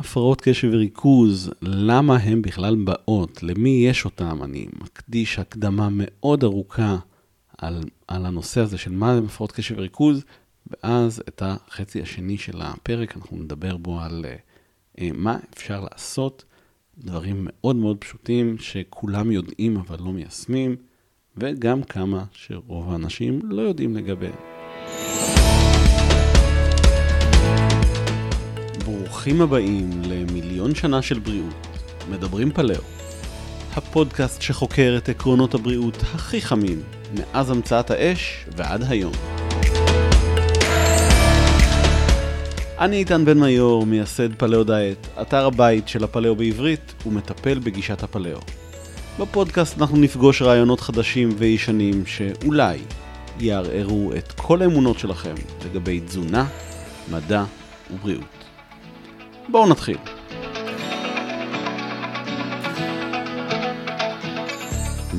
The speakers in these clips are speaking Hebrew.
הפרעות קשב וריכוז, למה הן בכלל באות, למי יש אותן, אני מקדיש הקדמה מאוד ארוכה על, על הנושא הזה של מה זה הפרעות קשב וריכוז, ואז את החצי השני של הפרק אנחנו נדבר בו על uh, מה אפשר לעשות, דברים מאוד מאוד פשוטים שכולם יודעים אבל לא מיישמים, וגם כמה שרוב האנשים לא יודעים לגביהם. ברוכים הבאים למיליון שנה של בריאות, מדברים פלאו. הפודקאסט שחוקר את עקרונות הבריאות הכי חמים, מאז המצאת האש ועד היום. אני איתן בן מיור, מייסד פלאו דיאט, אתר הבית של הפלאו בעברית ומטפל בגישת הפלאו. בפודקאסט אנחנו נפגוש רעיונות חדשים וישנים שאולי יערערו את כל האמונות שלכם לגבי תזונה, מדע ובריאות. בואו נתחיל.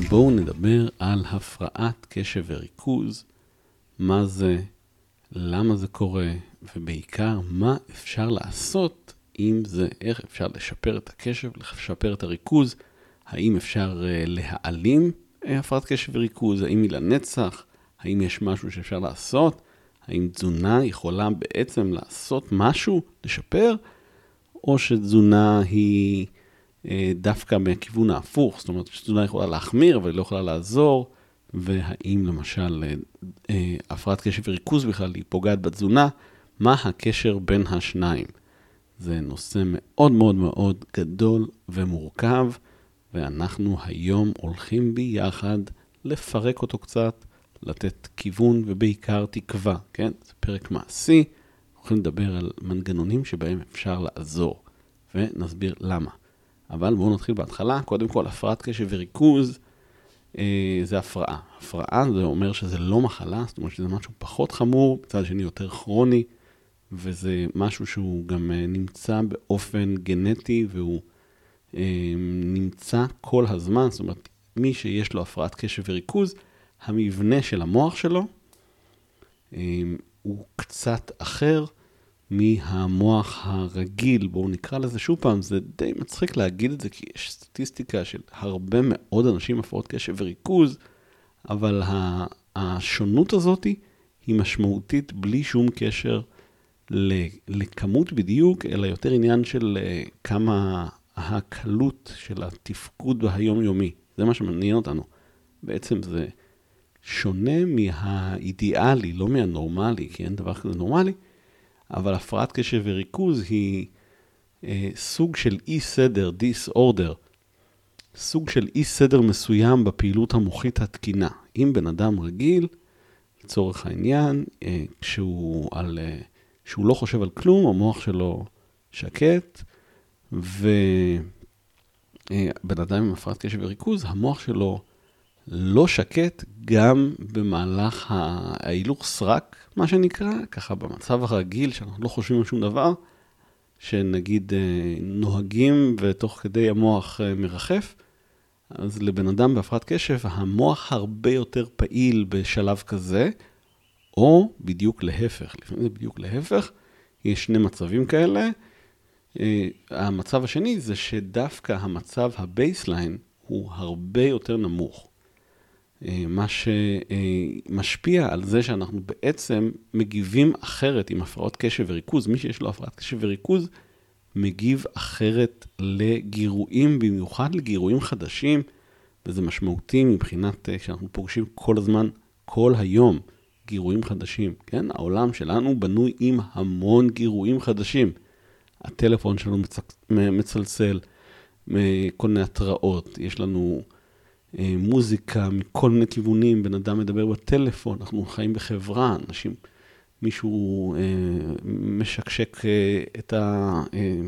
בואו נדבר על הפרעת קשב וריכוז, מה זה, למה זה קורה, ובעיקר מה אפשר לעשות עם זה, איך אפשר לשפר את הקשב, לשפר את הריכוז, האם אפשר uh, להעלים uh, הפרעת קשב וריכוז, האם היא לנצח, האם יש משהו שאפשר לעשות, האם תזונה יכולה בעצם לעשות משהו, לשפר, או שתזונה היא uh, דווקא מהכיוון ההפוך, זאת אומרת שתזונה יכולה להחמיר אבל היא לא יכולה לעזור, והאם למשל uh, הפרעת קשב וריכוז בכלל היא פוגעת בתזונה, מה הקשר בין השניים. זה נושא מאוד מאוד מאוד גדול ומורכב, ואנחנו היום הולכים ביחד לפרק אותו קצת, לתת כיוון ובעיקר תקווה, כן? זה פרק מעשי, הולכים לדבר על מנגנונים שבהם אפשר לעזור, ונסביר למה. אבל בואו נתחיל בהתחלה, קודם כל, הפרעת קשב וריכוז אה, זה הפרעה. הפרעה זה אומר שזה לא מחלה, זאת אומרת שזה משהו פחות חמור, מצד שני יותר כרוני. וזה משהו שהוא גם אה, נמצא באופן גנטי והוא אה, נמצא כל הזמן, זאת אומרת, מי שיש לו הפרעת קשב וריכוז, המבנה של המוח שלו אה, הוא קצת אחר מהמוח הרגיל, בואו נקרא לזה שוב פעם, זה די מצחיק להגיד את זה, כי יש סטטיסטיקה של הרבה מאוד אנשים הפרעות קשב וריכוז, אבל השונות הזאת היא משמעותית בלי שום קשר לכמות בדיוק, אלא יותר עניין של אה, כמה הקלות של התפקוד היומיומי. זה מה שמעניין אותנו. בעצם זה שונה מהאידיאלי, לא מהנורמלי, כי אין דבר כזה נורמלי, אבל הפרעת קשב וריכוז היא אה, סוג של אי סדר, disorder, סוג של אי סדר מסוים בפעילות המוחית התקינה. אם בן אדם רגיל, לצורך העניין, אה, כשהוא על... אה, שהוא לא חושב על כלום, המוח שלו שקט, ובן אדם עם הפרעת קשב וריכוז, המוח שלו לא שקט גם במהלך ההילוך סרק, מה שנקרא, ככה במצב הרגיל, שאנחנו לא חושבים על שום דבר, שנגיד אה, נוהגים ותוך כדי המוח אה, מרחף, אז לבן אדם בהפרעת קשב, המוח הרבה יותר פעיל בשלב כזה, או בדיוק להפך, לפעמים זה בדיוק להפך, יש שני מצבים כאלה. אה, המצב השני זה שדווקא המצב ה baseline הוא הרבה יותר נמוך. אה, מה שמשפיע על זה שאנחנו בעצם מגיבים אחרת עם הפרעות קשב וריכוז. מי שיש לו הפרעת קשב וריכוז, מגיב אחרת לגירויים, במיוחד לגירויים חדשים, וזה משמעותי מבחינת אה, שאנחנו פוגשים כל הזמן, כל היום. גירויים חדשים, כן? העולם שלנו בנוי עם המון גירויים חדשים. הטלפון שלנו. מצלצל, כל מיני התראות, יש לנו אה, מוזיקה מכל מיני כיוונים, בן אדם מדבר בטלפון, אנחנו חיים בחברה, אנשים, מישהו אה, משקשק אה, את, ה, אה,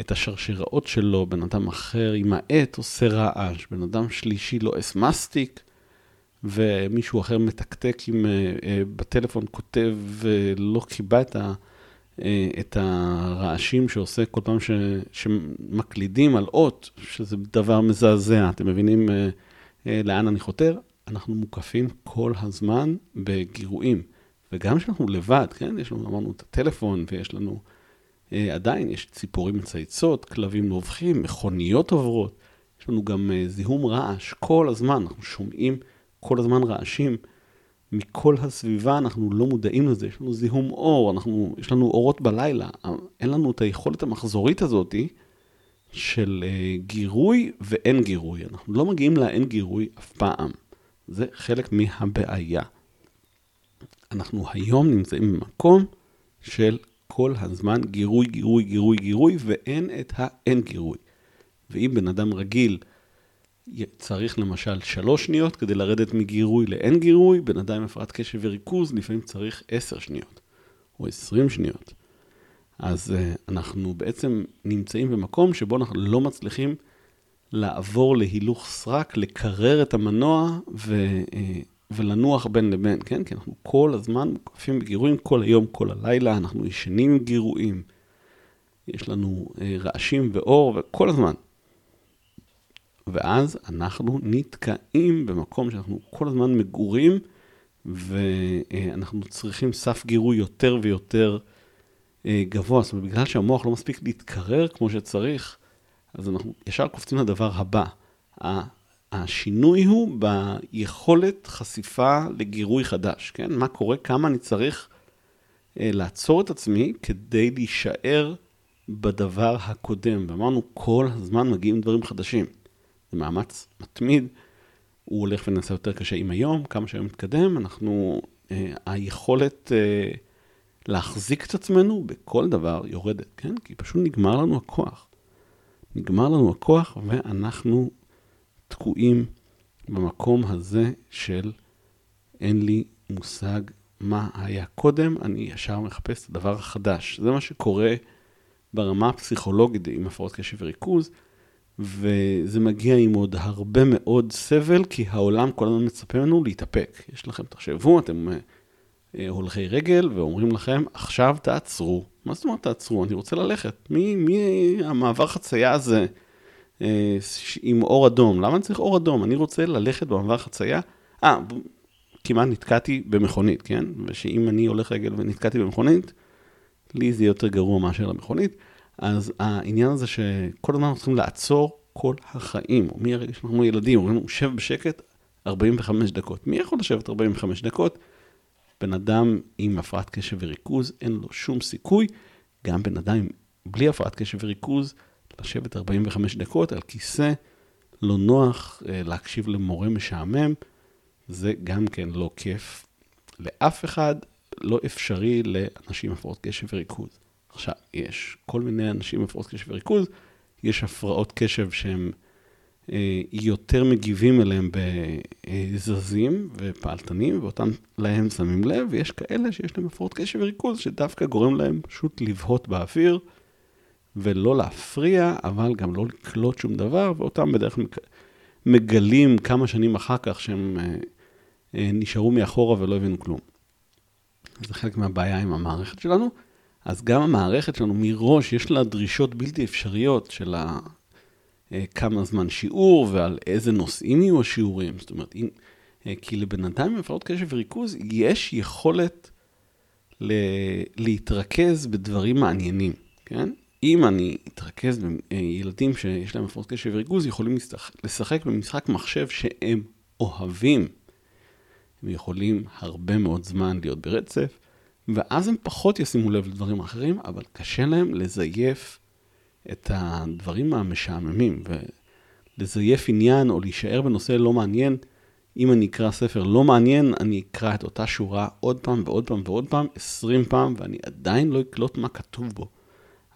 את השרשראות שלו, בן אדם אחר עם העט עושה רעש, בן אדם שלישי לועס מסטיק. ומישהו אחר מתקתק עם, אה, אה, בטלפון, כותב ולא קיבע את, ה, אה, את הרעשים שעושה כל פעם ש, שמקלידים על אות, שזה דבר מזעזע. אתם מבינים לאן אני חותר? אנחנו מוקפים כל הזמן בגירויים. וגם כשאנחנו לבד, כן? יש לנו, אמרנו, את הטלפון ויש לנו אה, עדיין יש ציפורים מצייצות, כלבים נובחים, מכוניות עוברות. יש לנו גם אה, זיהום רעש כל הזמן, אנחנו שומעים כל הזמן רעשים מכל הסביבה, אנחנו לא מודעים לזה, יש לנו זיהום אור, אנחנו, יש לנו אורות בלילה, אין לנו את היכולת המחזורית הזאתי של אה, גירוי ואין גירוי. אנחנו לא מגיעים לאין גירוי אף פעם. זה חלק מהבעיה. אנחנו היום נמצאים במקום של כל הזמן גירוי, גירוי, גירוי, גירוי, ואין את האין גירוי. ואם בן אדם רגיל צריך למשל שלוש שניות כדי לרדת מגירוי לאין גירוי, בן אדם עם הפרעת קשב וריכוז לפעמים צריך עשר שניות או עשרים שניות. אז uh, אנחנו בעצם נמצאים במקום שבו אנחנו לא מצליחים לעבור להילוך סרק, לקרר את המנוע ו, uh, ולנוח בין לבין, כן? כי אנחנו כל הזמן מוקפים בגירויים, כל היום, כל הלילה, אנחנו ישנים עם גירויים. יש לנו uh, רעשים ואור, וכל הזמן. ואז אנחנו נתקעים במקום שאנחנו כל הזמן מגורים, ואנחנו צריכים סף גירוי יותר ויותר אה, גבוה. זאת אומרת, בגלל שהמוח לא מספיק להתקרר כמו שצריך, אז אנחנו ישר קופצים לדבר הבא. השינוי הוא ביכולת חשיפה לגירוי חדש, כן? מה קורה, כמה אני צריך אה, לעצור את עצמי כדי להישאר בדבר הקודם. ואמרנו, כל הזמן מגיעים דברים חדשים. זה מאמץ מתמיד, הוא הולך ונעשה יותר קשה עם היום, כמה שהיום מתקדם, אנחנו, אה, היכולת אה, להחזיק את עצמנו בכל דבר יורדת, כן? כי פשוט נגמר לנו הכוח. נגמר לנו הכוח ואנחנו תקועים במקום הזה של אין לי מושג מה היה קודם, אני ישר מחפש את הדבר החדש. זה מה שקורה ברמה הפסיכולוגית עם הפרעות קשב וריכוז. וזה מגיע עם עוד הרבה מאוד סבל, כי העולם כל הזמן מצפה לנו להתאפק. יש לכם, תחשבו, אתם אה, הולכי רגל ואומרים לכם, עכשיו תעצרו. מה זאת אומרת תעצרו? אני רוצה ללכת. מי, מי המעבר חצייה הזה אה, עם אור אדום? למה אני צריך אור אדום? אני רוצה ללכת במעבר חצייה. אה, כמעט נתקעתי במכונית, כן? ושאם אני הולך רגל ונתקעתי במכונית, לי זה יותר גרוע מאשר למכונית. אז העניין הזה שכל הזמן אנחנו צריכים לעצור כל החיים, מהרגע שאנחנו ילדים, אומרים לנו, שב בשקט 45 דקות. מי יכול לשבת 45 דקות? בן אדם עם הפרעת קשב וריכוז, אין לו שום סיכוי. גם בן אדם בלי הפרעת קשב וריכוז, לשבת 45 דקות על כיסא לא נוח, אה, להקשיב למורה משעמם, זה גם כן לא כיף לאף אחד, לא אפשרי לאנשים עם הפרעות קשב וריכוז. עכשיו, יש כל מיני אנשים עם הפרעות קשב וריכוז, יש הפרעות קשב שהם אה, יותר מגיבים אליהם בזזים ופעלתנים, ואותם להם שמים לב, ויש כאלה שיש להם הפרעות קשב וריכוז, שדווקא גורם להם פשוט לבהות באוויר, ולא להפריע, אבל גם לא לקלוט שום דבר, ואותם בדרך כלל מגלים כמה שנים אחר כך שהם אה, אה, נשארו מאחורה ולא הבינו כלום. זה חלק מהבעיה עם המערכת שלנו. אז גם המערכת שלנו מראש, יש לה דרישות בלתי אפשריות של. אה, כמה זמן שיעור ועל איזה נושאים יהיו השיעורים. זאת אומרת, אם, אה, כי לבן אדם עם הפרעות קשב וריכוז יש יכולת ל... להתרכז בדברים מעניינים, כן? אם אני אתרכז בילדים שיש להם הפרעות קשב וריכוז, יכולים לשחק במשחק מחשב שהם אוהבים. הם יכולים הרבה מאוד זמן להיות ברצף, ואז הם פחות ישימו לב לדברים אחרים, אבל קשה להם לזייף את הדברים המשעממים, ולזייף עניין או להישאר בנושא לא מעניין. אם אני אקרא ספר לא מעניין, אני אקרא את אותה שורה עוד פעם ועוד פעם ועוד פעם, 20 פעם, ואני עדיין לא אקלוט מה כתוב בו.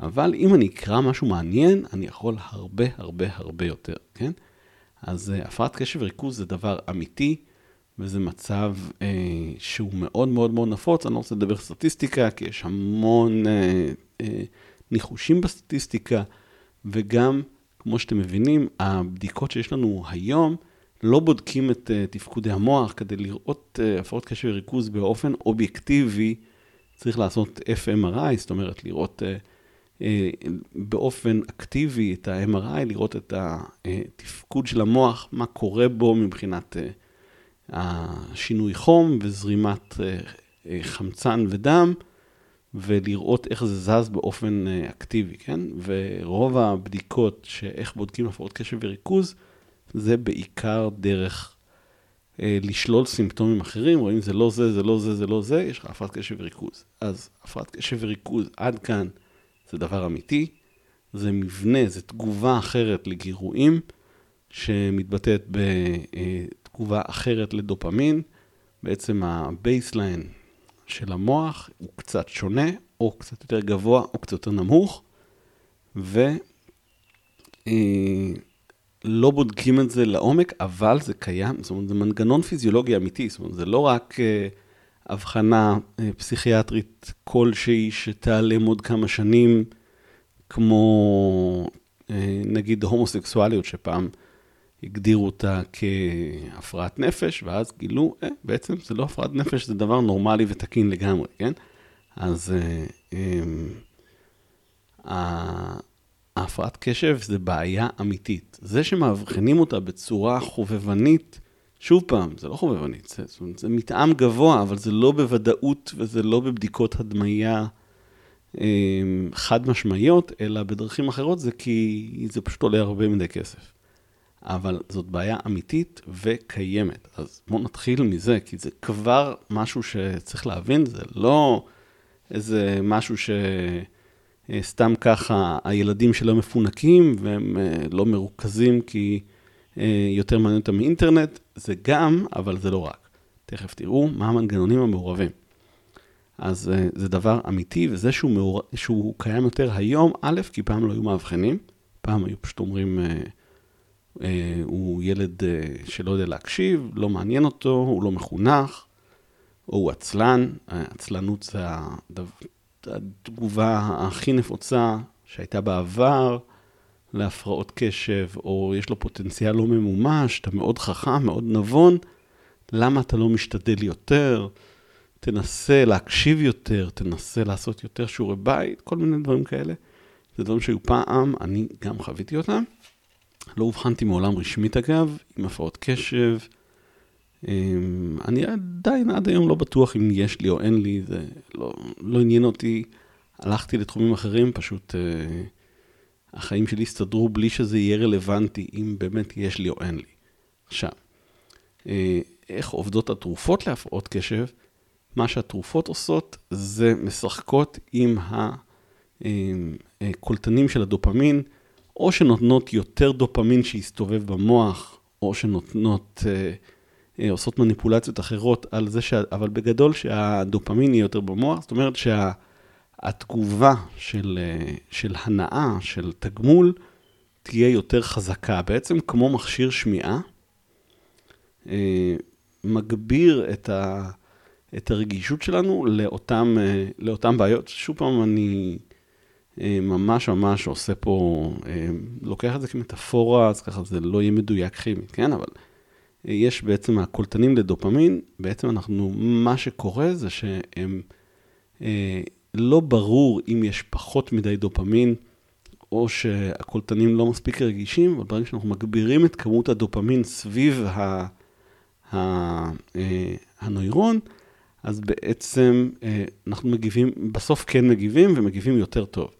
אבל אם אני אקרא משהו מעניין, אני יכול הרבה הרבה הרבה יותר, כן? אז uh, הפרעת קשב וריכוז זה דבר אמיתי. וזה מצב אה, שהוא מאוד מאוד מאוד נפוץ. אני לא רוצה לדבר סטטיסטיקה, כי יש המון אה, אה, ניחושים בסטטיסטיקה, וגם, כמו שאתם מבינים, הבדיקות שיש לנו היום לא בודקים את אה, תפקודי המוח כדי לראות אה, הפרעות קשב וריכוז באופן אובייקטיבי. צריך לעשות FMRI, זאת אומרת, לראות אה, אה, באופן אקטיבי את ה-MRI, לראות את התפקוד של המוח, מה קורה בו מבחינת... אה, השינוי חום וזרימת אה, אה, חמצן ודם, ולראות איך זה זז באופן אקטיבי, כן? ורוב הבדיקות שאיך בודקים הפרעות קשב וריכוז, זה בעיקר דרך אה, לשלול סימפטומים אחרים, רואים זה לא זה, זה לא זה, זה לא זה, יש לך הפרעת קשב וריכוז. אז הפרעת קשב וריכוז עד כאן זה דבר אמיתי, זה מבנה, זה תגובה אחרת לגירויים, שמתבטאת בתגובה אחרת לדופמין. בעצם ה baseline של המוח הוא קצת שונה, או קצת יותר גבוה, או קצת יותר נמוך, ו... אה, בודקים את זה לעומק, אבל זה קיים, זאת אומרת, זה מנגנון פיזיולוגי אמיתי, זאת אומרת, זה לא רק אה, הבחנה אה, פסיכיאטרית כלשהי שתיעלם עוד כמה שנים, כמו נגיד הומוסקסואליות, שפעם הגדירו אותה כהפרעת נפש, ואז גילו, אה, בעצם זה לא הפרעת נפש, זה דבר נורמלי ותקין לגמרי, כן? אז... Uh, um, ההפרעת קשב זה בעיה אמיתית. זה שמאבחנים אותה בצורה חובבנית, שוב פעם, זה לא חובבנית, זה, זה מתאם גבוה, אבל זה לא בוודאות וזה לא בבדיקות הדמיה אה, חד משמעיות, אלא בדרכים אחרות, זה כי זה פשוט עולה הרבה מדי כסף. אבל זאת בעיה אמיתית וקיימת. אז בואו נתחיל מזה, כי זה כבר משהו שצריך להבין, זה לא איזה משהו ש... אה, ככה הילדים שלא מפונקים והם אה, לא מרוכזים כי אה, יותר מעניין אותם מאינטרנט, זה גם, אבל זה לא רק. תכף תראו מה המנגנונים המעורבים. אז זה דבר אמיתי, וזה שהוא, מעור... שהוא קיים יותר היום, א', כי פעם לא היו מאבחנים, פעם היו פשוט אומרים, הוא ילד אה, שלא יודע להקשיב, לא מעניין אותו, הוא לא מחונך, או הוא עצלן, עצלנות זה התגובה הכי נפוצה שהייתה בעבר להפרעות קשב, או יש לו פוטנציאל לא ממומש, אתה מאוד חכם, מאוד נבון, למה אתה לא משתדל יותר? תנסה להקשיב יותר, תנסה לעשות יותר שיעורי בית, כל מיני דברים כאלה. זה דברים שהיו פעם, אני גם חוויתי אותם. לא אובחנתי מעולם רשמית אגב, עם הפרעות קשב. אמ, אני עדיין עד היום לא בטוח אם יש לי או אין לי, זה לא, לא עניין אותי. הלכתי לתחומים אחרים, פשוט אה, החיים שלי הסתדרו בלי שזה יהיה רלוונטי אם באמת יש לי או אין לי. עכשיו, אה, איך עובדות התרופות להפרעות קשב? מה שהתרופות עושות זה משחקות עם הקולטנים אה, של הדופמין, או שנותנות יותר דופמין שיסתובב במוח, או שנותנות... אה, עושות מניפולציות אחרות על זה, ש... אבל בגדול שהדופמין יהיה יותר במוח, זאת אומרת שהתגובה של, אה, של הנאה, של תגמול, תהיה יותר חזקה. בעצם כמו מכשיר שמיעה, אה, מגביר את, ה, את הרגישות שלנו לאותם, לאותם בעיות. שוב פעם, אני ממש ממש עושה פה, לוקח את זה כמטאפורה, אז ככה זה לא יהיה מדויק כימית, כן? אבל יש בעצם הקולטנים לדופמין, בעצם אנחנו, מה שקורה זה שהם, אה, לא ברור אם יש פחות מדי דופמין, או שהקולטנים לא מספיק רגישים, אבל ברגע שאנחנו מגבירים את כמות הדופמין סביב ה, ה, אה, הנוירון, אז בעצם אה, אנחנו מגיבים, בסוף כן מגיבים ומגיבים יותר טוב.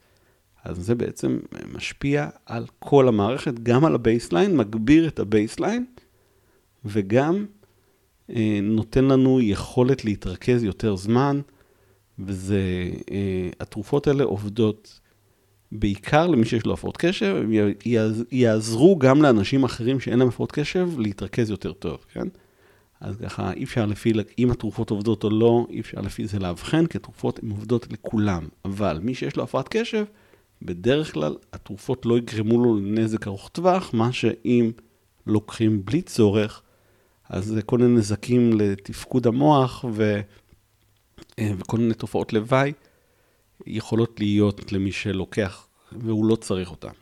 אז זה בעצם משפיע על כל המערכת, גם על ה baseline, מגביר את ה baseline, וגם אה, נותן לנו יכולת להתרכז יותר זמן, וזה, אה, התרופות האלה עובדות בעיקר למי שיש לו הפרעות קשב, הם יעזרו גם לאנשים אחרים שאין להם הפרעות קשב להתרכז יותר טוב, כן? אז ככה, אי אפשר לפי, אם התרופות עובדות או לא, אי אפשר לפי זה לאבחן, כי התרופות הן עובדות לכולם. אבל מי שיש לו הפרעת קשב, בדרך כלל התרופות לא יגרמו לו לנזק ארוך טווח, מה שאם לוקחים בלי צורך, אז זה כל מיני נזקים לתפקוד המוח ו... אה, וכל מיני תופעות לוואי יכולות להיות למי שלוקח והוא לא צריך אותן.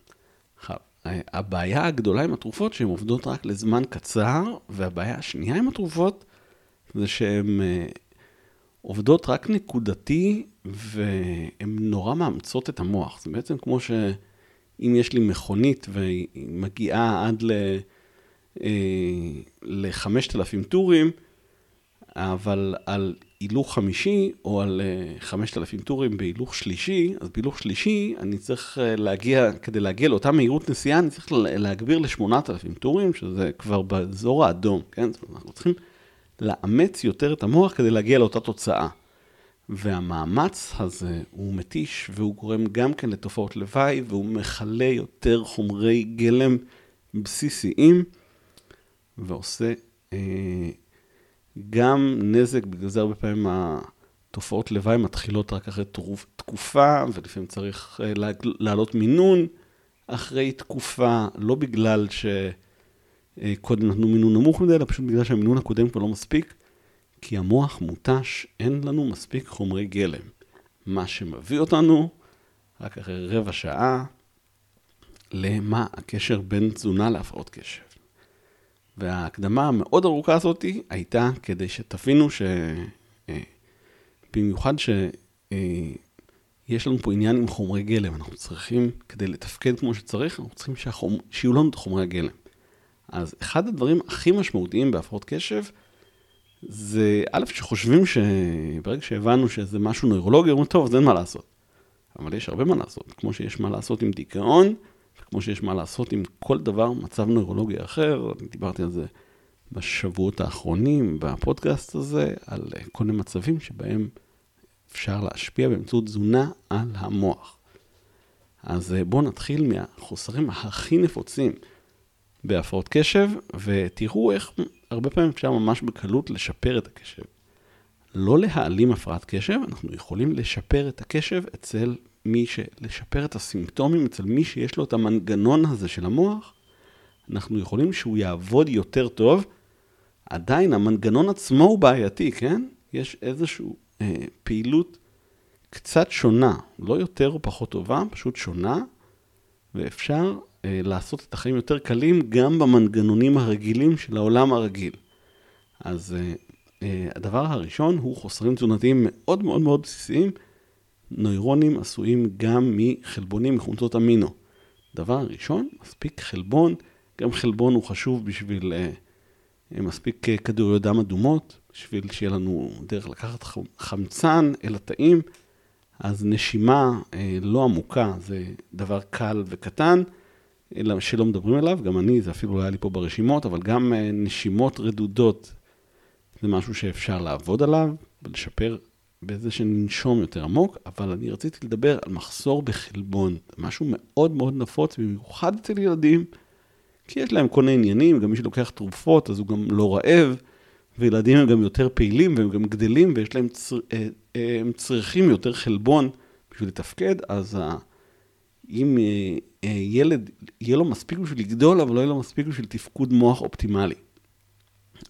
עכשיו, הבעיה הגדולה עם התרופות שהן עובדות רק לזמן קצר, והבעיה השנייה עם התרופות זה שהן אה, עובדות רק נקודתי והן נורא מאמצות את המוח. זה בעצם כמו שאם יש לי מכונית והיא מגיעה עד ל... אה, ל-5,000 טורים, אבל על הילוך חמישי, או על 5,000 טורים בהילוך שלישי, אז בהילוך שלישי אני צריך להגיע, כדי להגיע לאותה מהירות נסיעה, אני צריך להגביר ל-8,000 טורים, שזה כבר באזור האדום, כן? זאת אומרת, אנחנו צריכים לאמץ יותר את המוח כדי להגיע לאותה תוצאה. והמאמץ הזה הוא מתיש, והוא גורם גם כן לתופעות לוואי, והוא מכלה יותר חומרי גלם בסיסיים, ועושה אה, גם נזק, בגלל זה הרבה פעמים התופעות לוואי מתחילות רק אחרי תקופה, ולפעמים צריך אה, לעלות מינון אחרי תקופה, לא בגלל שקודם נתנו מינון נמוך מדי, אלא פשוט בגלל שהמינון הקודם כבר לא מספיק. כי המוח מותש, אין לנו מספיק חומרי גלם. מה שמביא אותנו, רק אחרי רבע שעה, למה הקשר בין תזונה להפרעות קשב. וההקדמה המאוד ארוכה הזאת הייתה כדי שתבינו ש... אה, במיוחד שיש לנו פה עניין עם חומרי גלם, אנחנו צריכים, כדי לתפקד כמו שצריך, אנחנו צריכים שהחומ... שיהיו לנו את חומרי הגלם. אז אחד הדברים הכי משמעותיים בהפרעות קשב, זה א', שחושבים שברגע שהבנו שזה משהו נוירולוגי, אומרים, טוב, אז אין מה לעשות. אבל יש הרבה מה לעשות, כמו שיש מה לעשות עם דיכאון, וכמו שיש מה לעשות עם כל דבר, מצב נוירולוגי אחר, אני דיברתי על זה בשבועות האחרונים בפודקאסט הזה, על כל מיני מצבים שבהם אפשר להשפיע באמצעות תזונה על המוח. אז בואו נתחיל מהחוסרים הכי נפוצים בהפרעות קשב, ותראו איך הרבה פעמים אפשר ממש בקלות לשפר את הקשב. לא להעלים הפרעת קשב, אנחנו יכולים לשפר את הקשב אצל מי ש... לשפר את הסימפטומים אצל מי שיש לו את המנגנון הזה של המוח, אנחנו יכולים שהוא יעבוד יותר טוב. עדיין המנגנון עצמו הוא בעייתי, כן? יש איזושהי אה, פעילות קצת שונה, לא יותר או פחות טובה, פשוט שונה, ואפשר לעשות את החיים יותר קלים גם במנגנונים הרגילים של העולם הרגיל. אז אה, אה, הדבר הראשון הוא חוסרים תזונתיים מאוד מאוד מאוד בסיסיים. נוירונים עשויים גם מחלבונים, מחומצות אמינו. דבר ראשון, מספיק חלבון, גם חלבון הוא חשוב בשביל מספיק כדוריות דם אדומות, בשביל שיהיה לנו דרך לקחת חמצן אל התאים, אז נשימה לא עמוקה זה דבר קל וקטן. שלא מדברים עליו, גם אני, זה אפילו לא היה לי פה ברשימות, אבל גם אה, נשימות רדודות זה משהו שאפשר לעבוד עליו ולשפר בזה שננשום יותר עמוק, אבל אני רציתי לדבר על מחסור בחלבון, משהו מאוד מאוד נפוץ, במיוחד אצל ילדים, כי יש להם כל עניינים, גם מי שלוקח תרופות אז הוא גם לא רעב, וילדים הם גם יותר פעילים והם גם גדלים ויש להם, צר... אה, אה, הם צריכים יותר חלבון בשביל לתפקד, אז אם אה, ילד, יהיה לו מספיק בשביל לגדול, אבל לא יהיה לו מספיק בשביל תפקוד מוח אופטימלי.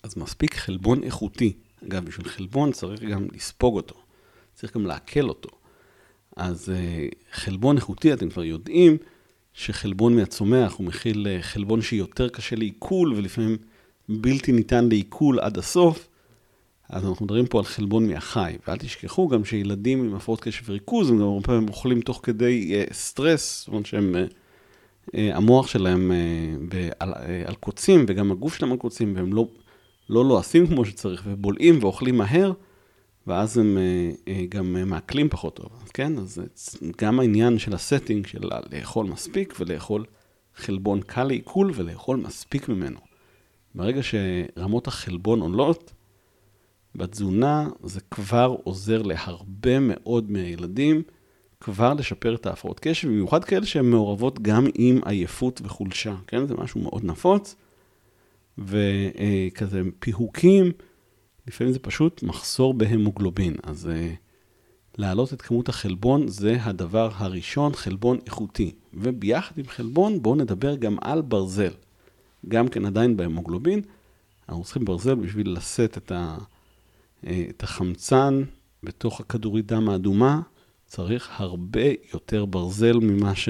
אז מספיק חלבון איכותי. אגב, בשביל חלבון צריך גם לספוג אותו, צריך גם לעכל אותו. אז אה, חלבון איכותי, אתם כבר יודעים שחלבון מהצומח הוא מכיל אה, חלבון שיותר קשה לעיכול, ולפעמים בלתי ניתן לעיכול עד הסוף. אז אנחנו מדברים פה על חלבון מהחי, ואל תשכחו גם שילדים עם הפרעות קשב וריכוז, הם גם הרבה פעמים אוכלים תוך כדי uh, סטרס, זאת אומרת שהם, uh, uh, המוח שלהם uh, על, uh, על קוצים, וגם הגוף שלהם על קוצים, והם לא, לא לועסים כמו שצריך, ובולעים ואוכלים מהר, ואז הם uh, uh, גם uh, מעכלים פחות טוב, אז כן? אז גם העניין של הסטינג, של לאכול מספיק ולאכול חלבון קל לעיכול ולאכול מספיק ממנו. ברגע שרמות החלבון עולות, בתזונה זה כבר עוזר להרבה מאוד מהילדים כבר לשפר את ההפרעות קשב, במיוחד כאלה שהן מעורבות גם עם עייפות וחולשה, כן? זה משהו מאוד נפוץ. וכזה פיהוקים, לפעמים זה פשוט מחסור בהמוגלובין. אז אה, להעלות את כמות החלבון זה הדבר הראשון, חלבון איכותי. וביחד עם חלבון בואו נדבר גם על ברזל. גם כן עדיין בהמוגלובין, אנחנו צריכים ברזל בשביל לשאת את ה... אה, את החמצן בתוך הכדורית דם האדומה, צריך הרבה יותר ברזל ממה, ש...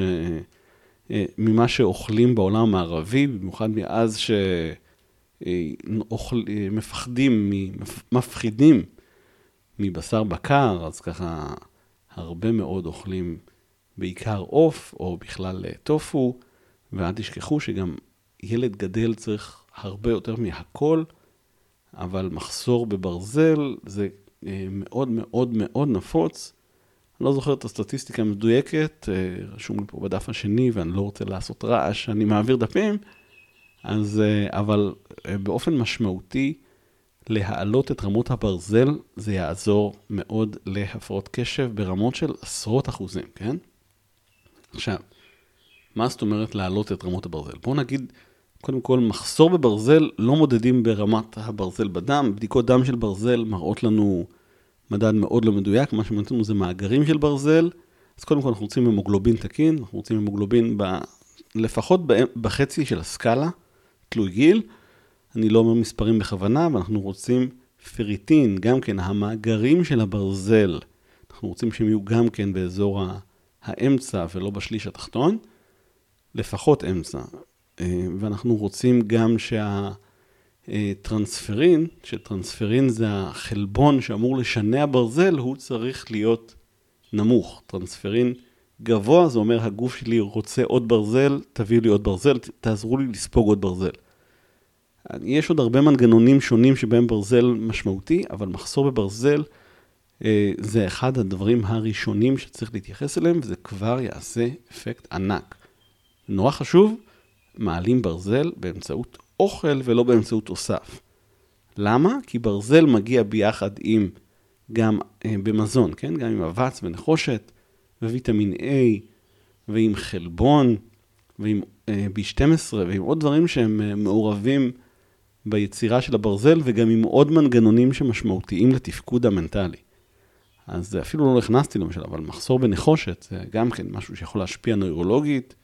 אה, ממה שאוכלים בעולם המערבי, במיוחד מאז שמפחדים, אה, מפחידים מבשר בקר, אז ככה הרבה מאוד אוכלים בעיקר עוף, או בכלל טופו, ואל תשכחו שגם ילד גדל צריך הרבה יותר מהכל. אבל מחסור בברזל זה מאוד מאוד מאוד נפוץ. אני לא זוכר את הסטטיסטיקה המדויקת, רשום לי פה בדף השני ואני לא רוצה לעשות רעש, אני מעביר דפים, אז, אבל באופן משמעותי, להעלות את רמות הברזל, זה יעזור מאוד להפרעות קשב ברמות של עשרות אחוזים, כן? עכשיו, מה זאת אומרת להעלות את רמות הברזל? בואו נגיד, קודם כל, מחסור בברזל לא מודדים ברמת הברזל בדם. בדיקות דם של ברזל מראות לנו מדד מאוד לא מדויק, מה לנו זה מאגרים של ברזל. אז קודם כל אנחנו רוצים המוגלובין תקין, אנחנו רוצים המוגלובין ב... לפחות בחצי של הסקאלה, תלוי גיל. אני לא אומר מספרים בכוונה, ואנחנו רוצים פריטין, גם כן, המאגרים של הברזל, אנחנו רוצים שהם יהיו גם כן באזור האמצע ולא בשליש התחתון, לפחות אמצע. אה, ואנחנו רוצים גם שהטרנספרין, שטרנספרין זה החלבון שאמור לשנע ברזל, הוא צריך להיות נמוך. טרנספרין גבוה, זה אומר הגוף שלי רוצה עוד ברזל, תביאו לי עוד ברזל, תעזרו לי לספוג עוד ברזל. יש עוד הרבה מנגנונים שונים שבהם ברזל משמעותי, אבל מחסור בברזל אה, זה אחד הדברים הראשונים שצריך להתייחס אליהם, וזה כבר יעשה אפקט ענק. נורא חשוב, מעלים ברזל באמצעות אוכל ולא באמצעות תוסף. למה? כי ברזל מגיע ביחד עם, גם אה, במזון, כן? גם עם אבץ ונחושת, וויטמין A, ועם חלבון, ועם אה, B12, ועם עוד דברים שהם אה, מעורבים ביצירה של הברזל וגם עם עוד מנגנונים שמשמעותיים לתפקוד המנטלי. אז אפילו לא נכנסתי למשל, אבל מחסור בנחושת זה גם כן משהו שיכול להשפיע נוירולוגית,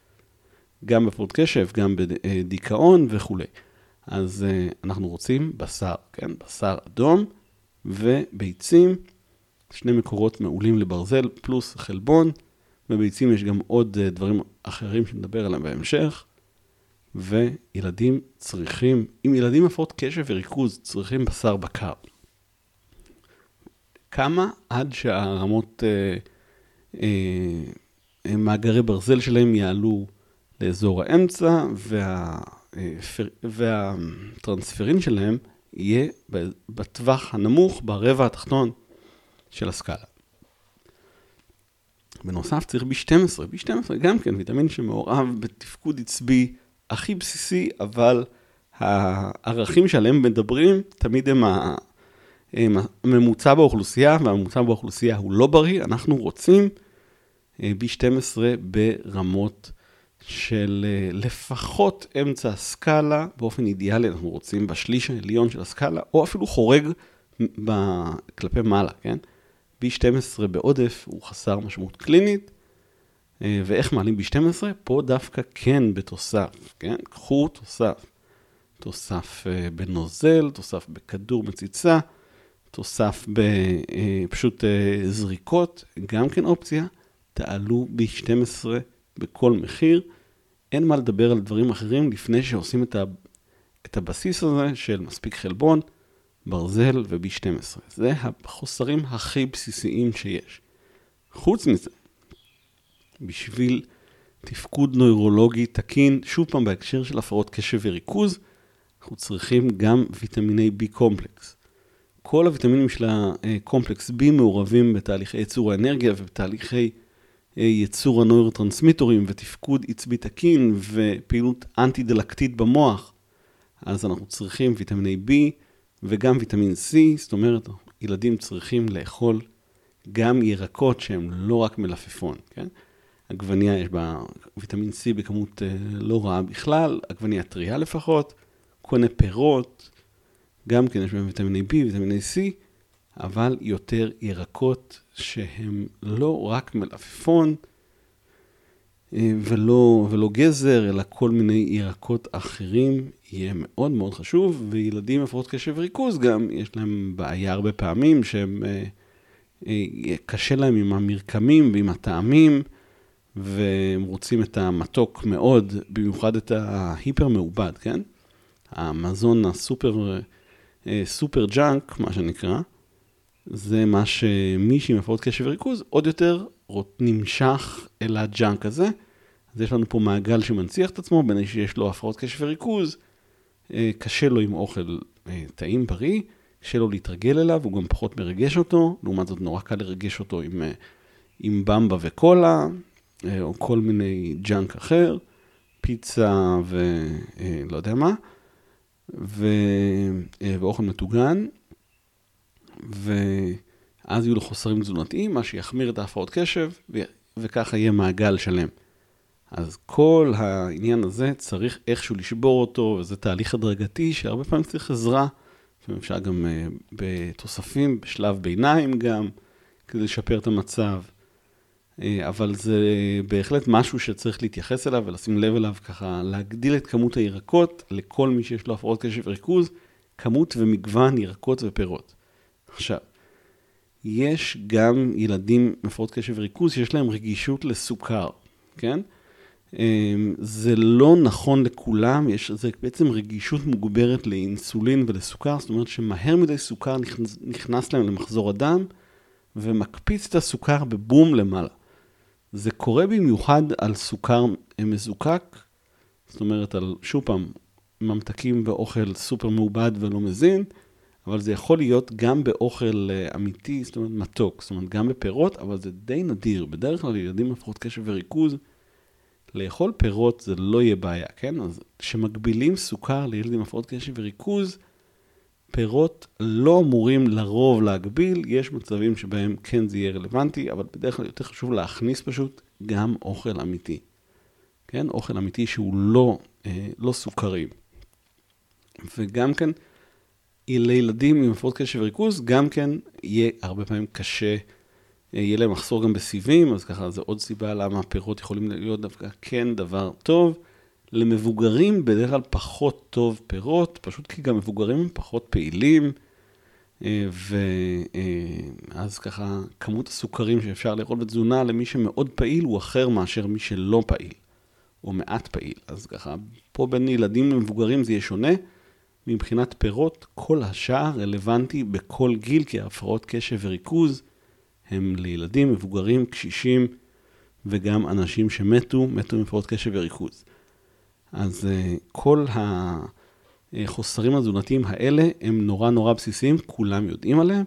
גם בפרוט קשב, גם בדיכאון וכולי. אז אה, אנחנו רוצים בשר, כן? בשר אדום וביצים, שני מקורות מעולים לברזל, פלוס חלבון. בביצים יש גם עוד אה, דברים אחרים שנדבר עליהם בהמשך. וילדים צריכים, אם ילדים הפרעות קשב וריכוז צריכים בשר בקר. כמה עד שהרמות, אה, אה, מאגרי ברזל שלהם יעלו לאזור האמצע, וה, והטרנספרין שלהם יהיה בטווח הנמוך, ברבע התחתון של הסקאלה. בנוסף צריך B12, B12 גם כן ויטמין שמעורב בתפקוד עצבי הכי בסיסי, אבל הערכים שעליהם מדברים תמיד הם הממוצע באוכלוסייה, והממוצע באוכלוסייה הוא לא בריא. אנחנו רוצים אה, B12 ברמות של אה, לפחות אמצע הסקאלה, באופן אידיאלי אנחנו רוצים בשליש העליון של הסקאלה, או אפילו חורג כלפי מעלה, כן? B12 בעודף הוא חסר משמעות קלינית. אה, ואיך מעלים ב-12? פה דווקא כן בתוסף, כן? קחו תוסף. תוסף אה, בנוזל, תוסף בכדור מציצה, תוסף בפשוט זריקות, גם כן אופציה. תעלו ב-12 בכל מחיר. אין מה לדבר על דברים אחרים לפני שעושים את, ה, את הבסיס הזה של מספיק חלבון, ברזל ו-B12. זה החוסרים הכי בסיסיים שיש. חוץ מזה, בשביל תפקוד נוירולוגי תקין, שוב פעם בהקשר של הפרעות קשב וריכוז, אנחנו צריכים גם ויטמיני B complex. כל הוויטמינים של הקומפלקס B מעורבים בתהליכי ייצור האנרגיה ובתהליכי אה, ייצור הנוירוטרנסמיטורים ותפקוד עצבי תקין ופעילות אנטי-דלקתית במוח. אז אנחנו צריכים ויטמיני B וגם ויטמין C, זאת אומרת, ילדים צריכים לאכול גם ירקות שהם לא רק מלפפון, כן? עגבנייה יש בה ויטמין C בכמות אה, לא רעה בכלל, עגבנייה טריה לפחות, קונה פירות, גם כן יש בהם ויטמיני B, ויטמיני C, אבל יותר ירקות שהם לא רק מלפפון אה, ולא, ולא גזר, אלא כל מיני ירקות אחרים, יהיה מאוד מאוד חשוב, וילדים עם הפרעות קשב וריכוז גם, יש להם בעיה הרבה פעמים שהם, אה, קשה להם עם המרקמים ועם הטעמים. והם רוצים את המתוק מאוד, במיוחד את ההיפר מעובד, כן? המזון הסופר, אה, סופר ג'אנק, מה שנקרא, זה מה שמישהי עם הפרעות קשב וריכוז עוד יותר נמשך אל הג'אנק הזה. אז יש לנו פה מעגל שמנציח את עצמו, בין שיש לו הפרעות קשב וריכוז, אה, קשה לו עם אוכל אה, טעים, בריא, קשה לו להתרגל אליו, הוא גם פחות מרגש אותו, לעומת זאת נורא קל לרגש אותו עם, אה, עם במבה וקולה, או כל מיני ג'אנק אחר, פיצה ולא יודע מה, ו, ואוכל מטוגן, ואז יהיו לו חוסרים תזונתיים, מה שיחמיר את ההפרעות קשב, ו, וככה יהיה מעגל שלם. אז כל העניין הזה צריך איכשהו לשבור אותו, וזה תהליך הדרגתי שהרבה פעמים צריך עזרה. לפעמים אפשר גם uh, בתוספים, בשלב ביניים גם, כדי לשפר את המצב. Uh, אבל זה בהחלט משהו שצריך להתייחס אליו ולשים לב אליו, ככה להגדיל את כמות הירקות לכל מי שיש לו הפרעות קשב וריכוז, כמות ומגוון ירקות ופירות. עכשיו, יש גם ילדים עם הפרעות קשב וריכוז שיש להם רגישות לסוכר, כן? אמ, זה לא נכון לכולם, יש, זה בעצם רגישות מוגברת לאינסולין ולסוכר, זאת אומרת שמהר מדי סוכר נכנס, נכנס להם למחזור הדם ומקפיץ את הסוכר בבום למעלה. זה קורה במיוחד על סוכר מזוקק, זאת אומרת על, שוב פעם, ממתקים ואוכל סופר מעובד ולא מזין, אבל זה יכול להיות גם באוכל אה, אמיתי, זאת אומרת מתוק, זאת אומרת גם בפירות, אבל זה די נדיר. בדרך כלל ילדים הפרעות קשב וריכוז, לאכול פירות זה לא יהיה בעיה, כן? אז כשמגבילים סוכר לילד עם הפרעות קשב וריכוז, פירות לא אמורים לרוב להגביל, יש מצבים שבהם כן זה יהיה רלוונטי, אבל בדרך כלל יותר חשוב להכניס פשוט גם אוכל אמיתי. כן? אוכל אמיתי שהוא לא, אה, לא סוכרי. וגם כן, לילדים עם הפרעות קשב וריכוז, גם כן יהיה הרבה פעמים קשה יהיה להם מחסור גם בסיבים, אז ככה זה עוד סיבה למה הפירות יכולים להיות דווקא כן דבר טוב. למבוגרים בדרך כלל פחות טוב פירות, פשוט כי גם מבוגרים הם פחות פעילים, אה, ואז ככה כמות הסוכרים שאפשר לאכול בתזונה למי שמאוד פעיל הוא אחר מאשר מי שלא פעיל, או מעט פעיל. אז ככה, פה בין ילדים למבוגרים זה יהיה שונה. מבחינת פירות, כל השאר רלוונטי בכל גיל, כי הפרעות קשב וריכוז הם לילדים, מבוגרים, קשישים וגם אנשים שמתו, מתו מפרעות קשב וריכוז. אז uh, כל החוסרים התזונתיים האלה הם נורא נורא בסיסיים, כולם יודעים עליהם.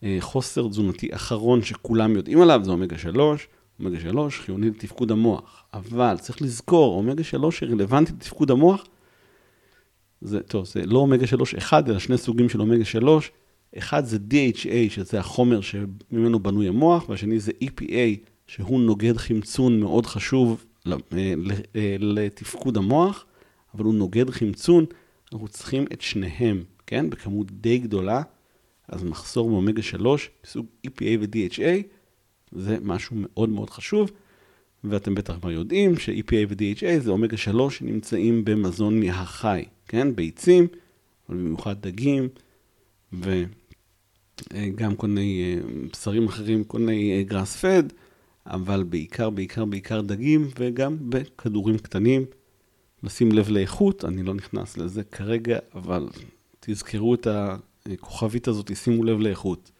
Uh, חוסר תזונתי אחרון שכולם יודעים עליו זה אומגה 3. אומגה 3 חיוני לתפקוד המוח, אבל צריך לזכור, אומגה 3 שרלוונטי לתפקוד המוח, זה, טוב, זה לא אומגה 3 אחד, אלא שני סוגים של אומגה 3, אחד זה DHA, שזה החומר שממנו בנוי המוח, והשני זה EPA, שהוא נוגד חמצון מאוד חשוב אה, אה, לתפקוד המוח, אבל הוא נוגד חמצון, אנחנו צריכים את שניהם, כן? בכמות די גדולה, אז מחסור באומגה 3, בסוג EPA ו-DHA, זה משהו מאוד מאוד חשוב, ואתם בטח כבר יודעים ש-EPA ו-DHA זה אומגה 3 שנמצאים במזון מהחי, כן? ביצים, אבל במיוחד דגים, ו... אה, גם כל מיני אה, בשרים אחרים, כל מיני גראס פד, אבל בעיקר, בעיקר, בעיקר דגים, וגם בכדורים קטנים. לשים לב לאיכות, אני לא נכנס לזה כרגע, אבל תזכרו את הכוכבית הזאת, שימו לב לאיכות.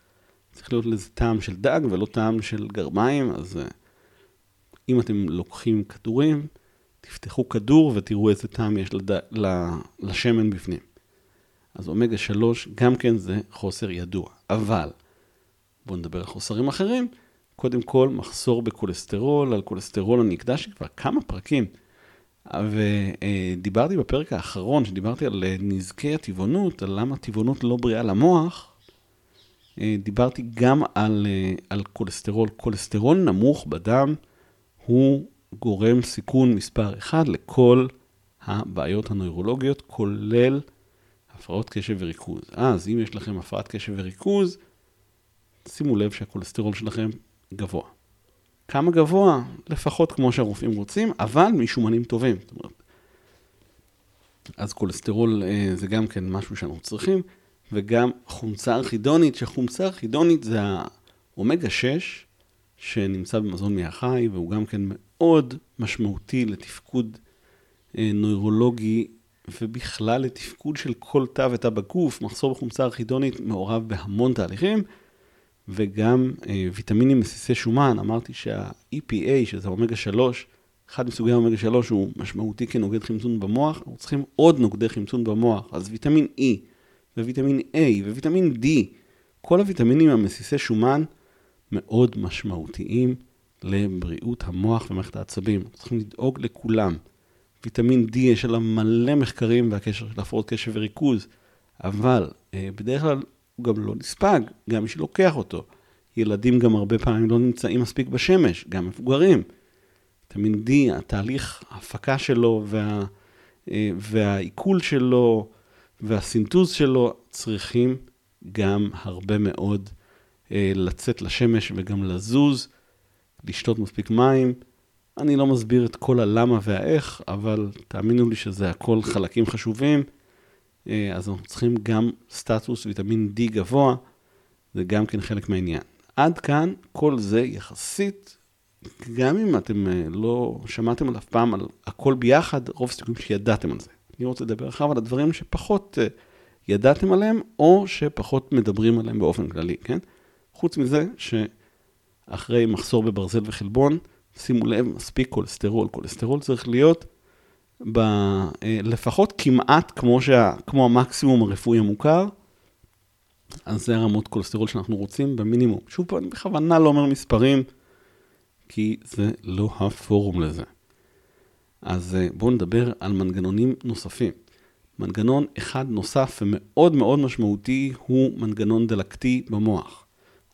צריך להיות לזה טעם של דג ולא טעם של גרמיים, אז אה, אם אתם לוקחים כדורים, תפתחו כדור ותראו איזה טעם יש לד... לשמן בפנים. אז אומגה 3 גם כן זה חוסר ידוע. אבל, בואו נדבר על חוסרים אחרים. קודם כל, מחסור בכולסטרול, על כולסטרול אני הקדשתי כבר כמה פרקים. ודיברתי בפרק האחרון, שדיברתי על נזקי הטבעונות, על למה טבעונות לא בריאה למוח, דיברתי גם על, על כולסטרול. כולסטרול נמוך בדם הוא גורם סיכון מספר אחד לכל הבעיות הנוירולוגיות, כולל הפרעות קשב וריכוז. אז אם יש לכם הפרעת קשב וריכוז, שימו לב שהכולסטרול שלכם גבוה. כמה גבוה? לפחות כמו שהרופאים רוצים, אבל משומנים טובים. זאת אומרת, אז כולסטרול אה, זה גם כן משהו שאנחנו צריכים, וגם חומצה ארכידונית, שחומצה ארכידונית זה האומגה 6, שנמצא במזון מהחי, והוא גם כן מאוד משמעותי לתפקוד אה, נוירולוגי ובכלל לתפקוד של כל תא ותא בגוף, מחסור בחומצה ארכידונית מעורב בהמון תהליכים, וגם אה, ויטמינים מסיסי שומן, אמרתי שה-EPA, שזה אומגה 3, אחד מסוגי האומגה 3 הוא משמעותי כנוגד חמצון במוח, אנחנו צריכים עוד נוגדי חמצון במוח, אז ויטמין E, וויטמין A וויטמין D, כל הוויטמינים המסיסי שומן מאוד משמעותיים לבריאות המוח ומערכת העצבים. צריכים לדאוג לכולם. ויטמין D יש עליו מלא מחקרים והקשר של הפרעות קשב וריכוז, אבל אה, בדרך כלל הוא גם לא נספג, גם מי שלוקח אותו. ילדים גם הרבה פעמים לא נמצאים מספיק בשמש, גם מבוגרים. ויטמין D, התהליך ההפקה שלו וה, אה, והעיכול שלו והסינטוז שלו צריכים גם הרבה מאוד אה, לצאת לשמש וגם לזוז, לשתות מספיק מים. אני לא מסביר את כל הלמה והאיך, אבל תאמינו לי שזה הכל חלקים חשובים. אה, אז אנחנו צריכים גם סטטוס ויטמין D גבוה, זה גם כן חלק מהעניין. עד כאן, כל זה יחסית, גם אם אתם אה, לא שמעתם על אף פעם על הכל ביחד, רוב הסיכויים שידעתם על זה. אני רוצה לדבר עכשיו על הדברים שפחות אה, ידעתם עליהם, או שפחות מדברים עליהם באופן כללי, כן? חוץ מזה, שאחרי מחסור בברזל וחלבון, שימו לב, מספיק כולסטרול. כולסטרול צריך להיות ב, אה, לפחות כמעט כמו, שה, כמו המקסימום הרפואי המוכר, אז זה הרמות כולסטרול שאנחנו רוצים במינימום. שוב אני בכוונה לא אומר מספרים, כי זה לא הפורום לזה. אז אה, בואו נדבר על מנגנונים נוספים. מנגנון אחד נוסף ומאוד מאוד משמעותי הוא מנגנון דלקתי במוח.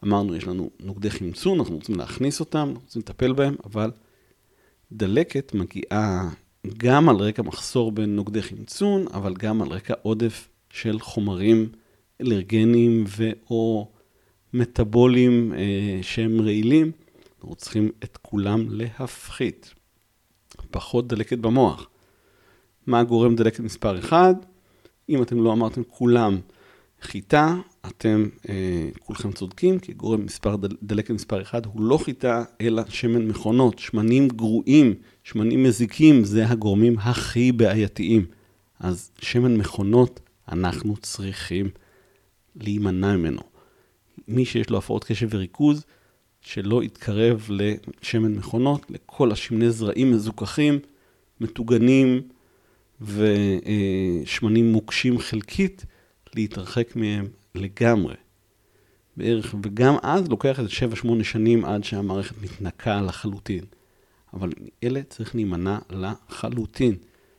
אמרנו, יש לנו נוגדי חמצון, אנחנו רוצים להכניס אותם, רוצים לטפל בהם, אבל דלקת מגיעה גם על רקע מחסור בנוגדי חמצון, אבל גם על רקע עודף של חומרים אלרגניים ו/או מטאבולים אה, שהם רעילים. אנחנו צריכים את כולם להפחית. פחות דלקת במוח. מה גורם דלקת מספר 1? אם אתם לא אמרתם כולם חיטה, אתם אה, כולכם צודקים, כי גורם מספר דל, דלקת מספר 1 הוא לא חיטה, אלא שמן מכונות, שמנים גרועים, שמנים מזיקים, זה הגורמים הכי בעייתיים. אז שמן מכונות, אנחנו צריכים להימנע ממנו. מי שיש לו הפרעות קשב וריכוז, שלא יתקרב לשמן מכונות, לכל השמני זרעים מזוכחים, מטוגנים ושמנים מוקשים חלקית, להתרחק מהם לגמרי. בערך, וגם אז לוקח איזה 7-8 שנים עד שהמערכת מתנקה לחלוטין. אבל אלה צריך להימנע לחלוטין.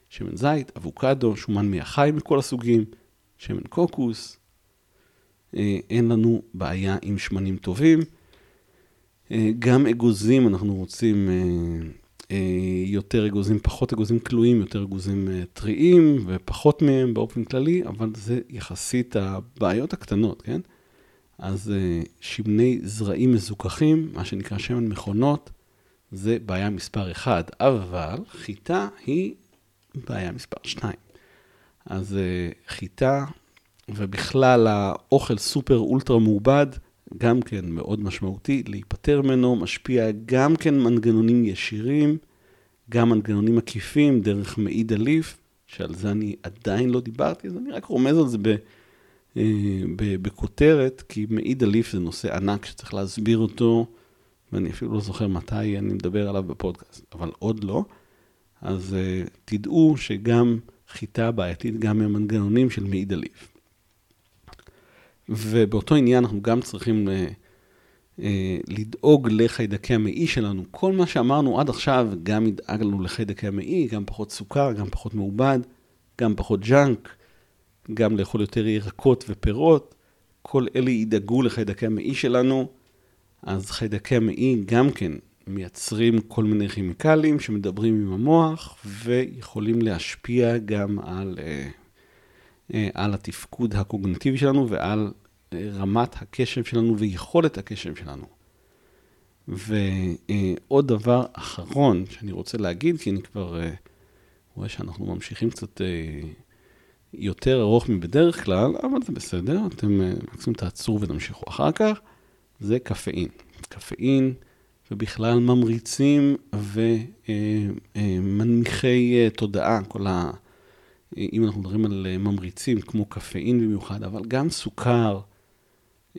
שמן זית, אבוקדו, שומן מהחי מכל הסוגים, שמן קוקוס. אה, אין לנו בעיה עם שמנים טובים. אה, גם אגוזים, אנחנו רוצים אה, יותר אגוזים, פחות אגוזים כלואים, יותר אגוזים טריים ופחות מהם באופן כללי, אבל זה יחסית הבעיות הקטנות, כן? אז שמני זרעים מזוכחים, מה שנקרא שמן מכונות, זה בעיה מספר 1, אבל חיטה היא בעיה מספר 2. אז חיטה ובכלל האוכל סופר אולטרה מעובד, גם כן מאוד משמעותי, להיפטר ממנו, משפיע גם כן מנגנונים ישירים, גם מנגנונים עקיפים דרך מעי דליף, שעל זה אני עדיין לא דיברתי, אז אני רק רומז על זה אה, בכותרת, כי מעי דליף זה נושא ענק שצריך להסביר אותו, ואני אפילו לא זוכר מתי אני מדבר עליו בפודקאסט, אבל עוד לא. אז uh, תדעו שגם חיטה בעייתית גם מהמנגנונים של מעי דליף. ובאותו עניין אנחנו גם צריכים אה, אה, לדאוג לחיידקי המעי שלנו. כל מה שאמרנו עד עכשיו, גם ידאג לנו לחיידקי המעי, גם פחות סוכר, גם פחות מעובד, גם פחות ג'אנק, גם לאכול יותר ירקות ופירות. כל אלה ידאגו לחיידקי המעי שלנו. אז חיידקי המעי גם כן מייצרים כל מיני כימיקלים שמדברים עם המוח ויכולים להשפיע גם על... אה, על התפקוד הקוגנטיבי שלנו ועל אה, רמת הקשב שלנו ויכולת הקשב שלנו. ועוד דבר אחרון שאני רוצה להגיד, כי אני כבר אה, רואה שאנחנו ממשיכים קצת יותר ארוך מבדרך כלל, אבל זה בסדר, אתם מקסימום תעצרו ותמשיכו אחר כך, זה קפאין. קפאין ובכלל ממריצים ומנמיכי תודעה, כל ה... אם אנחנו מדברים על אה, ממריצים, כמו קפאין במיוחד, אבל גם סוכר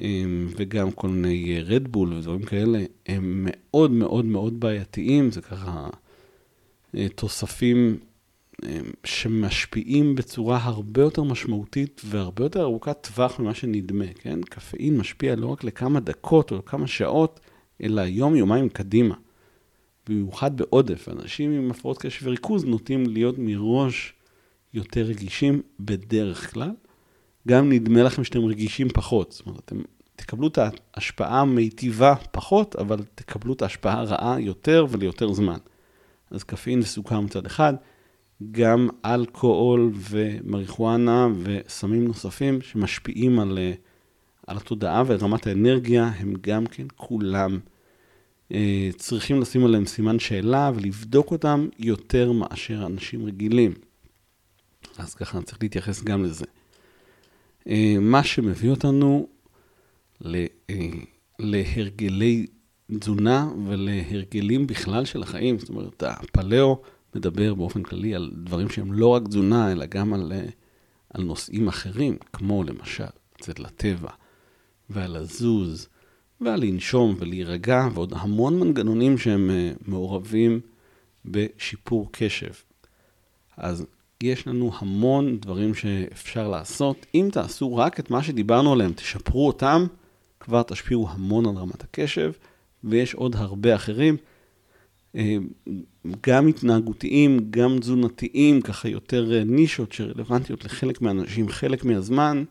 אמ, וגם כל מיני רדבול אה, ודברים כאלה, הם מאוד מאוד מאוד בעייתיים, זה ככה אה, תוספים שמשפיעים בצורה הרבה יותר משמעותית והרבה יותר ארוכת טווח ממה שנדמה, כן? קפאין משפיע לא רק לכמה דקות או לכמה שעות, אלא יום, יומיים קדימה. במיוחד בעודף, אנשים עם הפרעות קשב וריכוז נוטים להיות מראש יותר רגישים בדרך כלל. גם נדמה לכם שאתם רגישים פחות. זאת אומרת, אתם תקבלו את ההשפעה המיטיבה פחות, אבל תקבלו את ההשפעה הרעה יותר וליותר זמן. אז קפאין וסוכר מצד אחד, גם אלכוהול ומריחואנה וסמים נוספים שמשפיעים על, על התודעה ורמת האנרגיה, הם גם כן כולם אה, צריכים לשים עליהם סימן שאלה ולבדוק אותם יותר מאשר אנשים רגילים. אז ככה צריך להתייחס גם לזה. אה, מה שמביא אותנו אה, להרגלי תזונה ולהרגלים בכלל של החיים. זאת אומרת, הפלאו מדבר באופן כללי על דברים שהם לא רק תזונה, אלא גם על, אה, על נושאים אחרים, כמו למשל לצאת לטבע, ועל לזוז, ועל לנשום ולהירגע, ועוד המון מנגנונים שהם מעורבים בשיפור קשב. אז יש לנו המון דברים שאפשר לעשות. אם תעשו רק את מה שדיברנו עליהם, תשפרו אותם, כבר תשפיעו המון על רמת הקשב, ויש עוד הרבה אחרים, אה, גם התנהגותיים, גם תזונתיים, ככה יותר אה, נישות שרלוונטיות לחלק מהאנשים חלק מהזמן,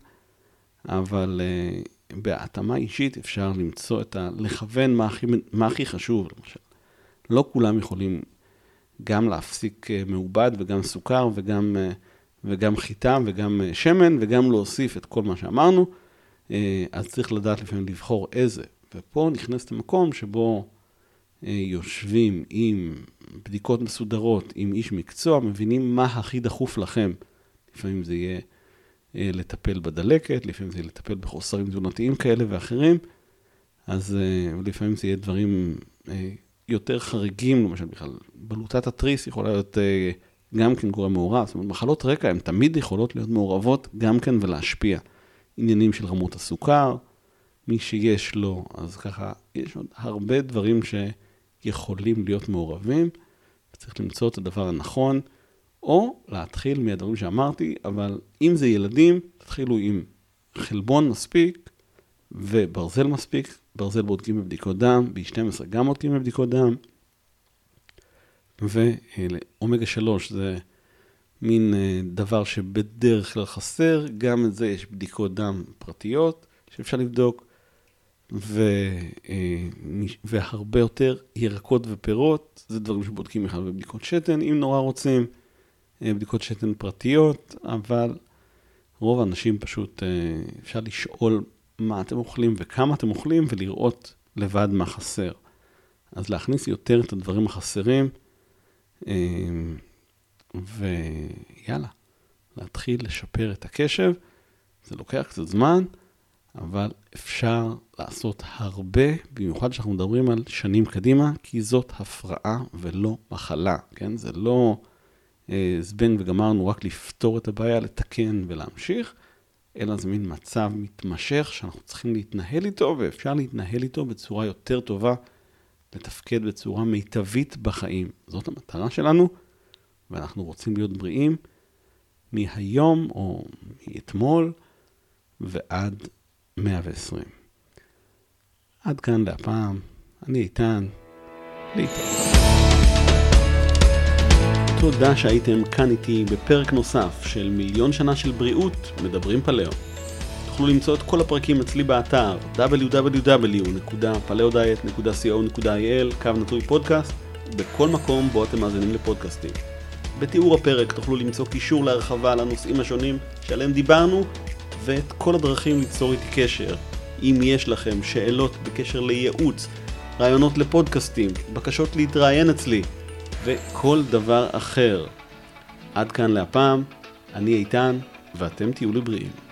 אבל אה, בהתאמה אישית אפשר למצוא את ה... לכוון מה הכי, מה הכי חשוב, למשל. לא כולם יכולים גם להפסיק אה, מעובד וגם סוכר וגם, אה, וגם חיטה וגם אה, שמן וגם להוסיף את כל מה שאמרנו, אז צריך לדעת לפעמים לבחור איזה. ופה נכנס למקום שבו יושבים עם בדיקות מסודרות, עם איש מקצוע, מבינים מה הכי דחוף לכם. לפעמים זה יהיה לטפל בדלקת, לפעמים זה יהיה לטפל בחוסרים תזונתיים כאלה ואחרים, אז לפעמים זה יהיה דברים יותר חריגים, למשל בכלל, בלוטת התריס יכולה להיות אה, גם כן גורם מעורב, זאת אומרת, מחלות רקע הן תמיד יכולות להיות מעורבות גם כן ולהשפיע. עניינים של רמות הסוכר, מי שיש לו, אז ככה, יש עוד הרבה דברים שיכולים להיות מעורבים, צריך למצוא את הדבר הנכון, או להתחיל מהדברים שאמרתי, אבל אם זה ילדים, תתחילו עם חלבון מספיק וברזל מספיק, ברזל בודקים בבדיקות דם, B12 גם בודקים בבדיקות דם, ואומגה 3 זה מין אה, דבר שבדרך כלל חסר, גם את זה יש בדיקות דם פרטיות שאפשר לבדוק, ו, אה, והרבה יותר ירקות ופירות, זה דברים שבודקים בכלל בבדיקות שתן, אם נורא רוצים, אה, בדיקות שתן פרטיות, אבל רוב האנשים פשוט, אפשר לשאול מה אתם אוכלים וכמה אתם אוכלים, ולראות לבד מה חסר. אז להכניס יותר את הדברים החסרים, אמ, ויאללה, להתחיל לשפר את הקשב. זה לוקח קצת זמן, אבל אפשר לעשות הרבה, במיוחד כשאנחנו מדברים על שנים קדימה, כי זאת הפרעה ולא מחלה, כן? זה לא אה, זבנג וגמרנו רק לפתור את הבעיה, לתקן ולהמשיך, אלא זה מין מצב מתמשך שאנחנו צריכים להתנהל איתו, ואפשר להתנהל איתו בצורה יותר טובה, לתפקד בצורה מיטבית בחיים. זאת המטרה שלנו, ואנחנו רוצים להיות בריאים מהיום או מאתמול ועד 120. עד כאן להפעם, אני איתן, להתראות. תודה שהייתם כאן איתי בפרק נוסף של מיליון שנה של בריאות, מדברים פלאו. תוכלו למצוא את כל הפרקים אצלי באתר www.paleodiet.co.il קו נטוי פודקאסט, בכל מקום בו אתם מאזינים לפודקאסטים. בתיאור הפרק תוכלו למצוא קישור להרחבה על הנושאים השונים שעליהם דיברנו, ואת כל הדרכים ליצור איתי קשר. אם יש לכם שאלות בקשר לייעוץ, רעיונות לפודקאסטים, בקשות להתראיין אצלי, וכל דבר אחר. עד כאן להפעם, אני איתן, ואתם תהיו לבריאים.